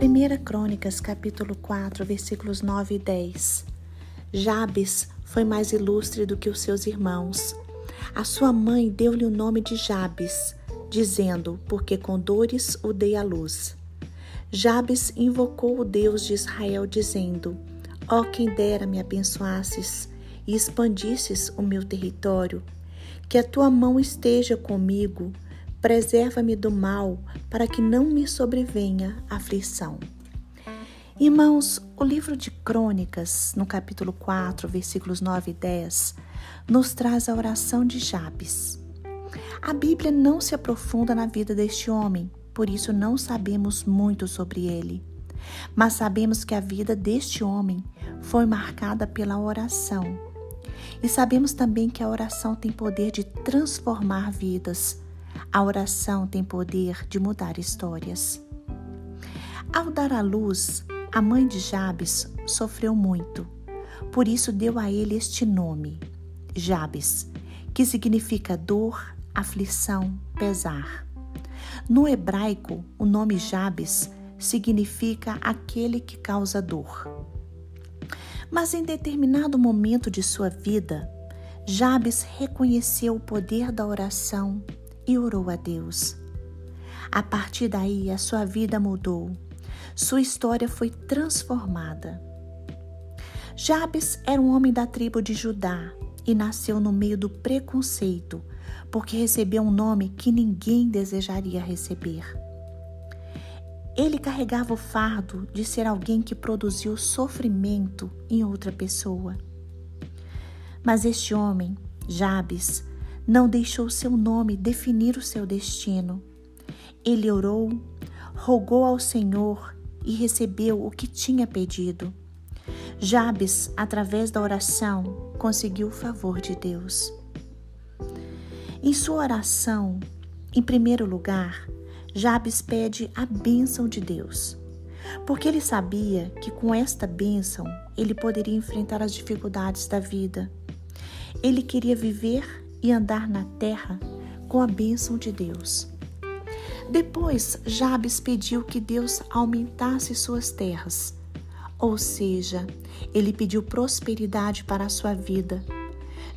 1 Crônicas, capítulo 4, versículos 9 e 10. Jabes foi mais ilustre do que os seus irmãos. A sua mãe deu-lhe o nome de Jabes, dizendo: Porque com dores o dei à luz. Jabes invocou o Deus de Israel, dizendo: Ó oh, quem dera me abençoasses e expandisses o meu território, que a tua mão esteja comigo preserva-me do mal, para que não me sobrevenha aflição. Irmãos, o livro de Crônicas, no capítulo 4, versículos 9 e 10, nos traz a oração de Jabes. A Bíblia não se aprofunda na vida deste homem, por isso não sabemos muito sobre ele. Mas sabemos que a vida deste homem foi marcada pela oração. E sabemos também que a oração tem poder de transformar vidas a oração tem poder de mudar histórias. Ao dar à luz, a mãe de Jabes sofreu muito. Por isso deu a ele este nome, Jabes, que significa dor, aflição, pesar. No hebraico, o nome Jabes significa aquele que causa dor. Mas em determinado momento de sua vida, Jabes reconheceu o poder da oração e orou a Deus. A partir daí, a sua vida mudou. Sua história foi transformada. Jabes era um homem da tribo de Judá e nasceu no meio do preconceito, porque recebeu um nome que ninguém desejaria receber. Ele carregava o fardo de ser alguém que produziu sofrimento em outra pessoa. Mas este homem, Jabes, não deixou seu nome definir o seu destino. Ele orou, rogou ao Senhor e recebeu o que tinha pedido. Jabes, através da oração, conseguiu o favor de Deus. Em sua oração, em primeiro lugar, Jabes pede a bênção de Deus, porque ele sabia que com esta bênção ele poderia enfrentar as dificuldades da vida. Ele queria viver e andar na terra com a bênção de Deus. Depois, Jabes pediu que Deus aumentasse suas terras, ou seja, ele pediu prosperidade para a sua vida.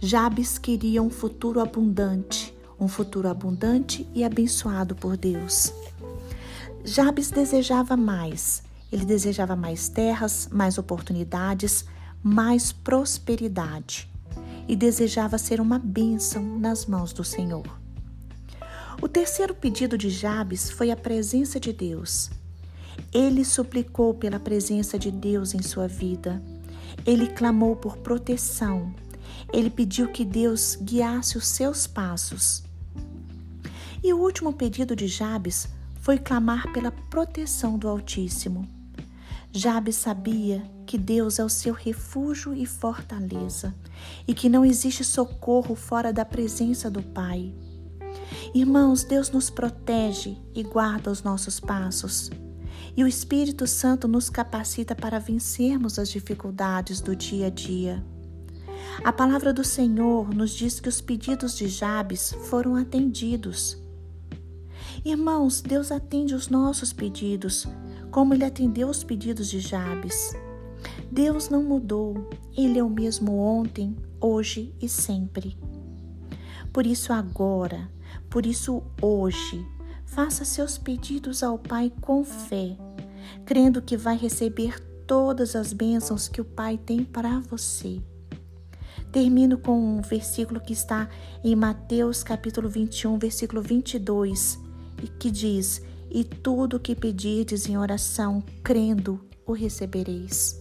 Jabes queria um futuro abundante, um futuro abundante e abençoado por Deus. Jabes desejava mais. Ele desejava mais terras, mais oportunidades, mais prosperidade e desejava ser uma bênção nas mãos do Senhor. O terceiro pedido de Jabes foi a presença de Deus. Ele suplicou pela presença de Deus em sua vida. Ele clamou por proteção. Ele pediu que Deus guiasse os seus passos. E o último pedido de Jabes foi clamar pela proteção do Altíssimo. Jabes sabia que Deus é o seu refúgio e fortaleza e que não existe socorro fora da presença do Pai. Irmãos, Deus nos protege e guarda os nossos passos. E o Espírito Santo nos capacita para vencermos as dificuldades do dia a dia. A palavra do Senhor nos diz que os pedidos de Jabes foram atendidos. Irmãos, Deus atende os nossos pedidos como ele atendeu os pedidos de Jabes. Deus não mudou, ele é o mesmo ontem, hoje e sempre. Por isso, agora, por isso, hoje, faça seus pedidos ao Pai com fé, crendo que vai receber todas as bênçãos que o Pai tem para você. Termino com um versículo que está em Mateus capítulo 21, versículo 22, e que diz: e tudo o que pedirdes em oração, crendo, o recebereis.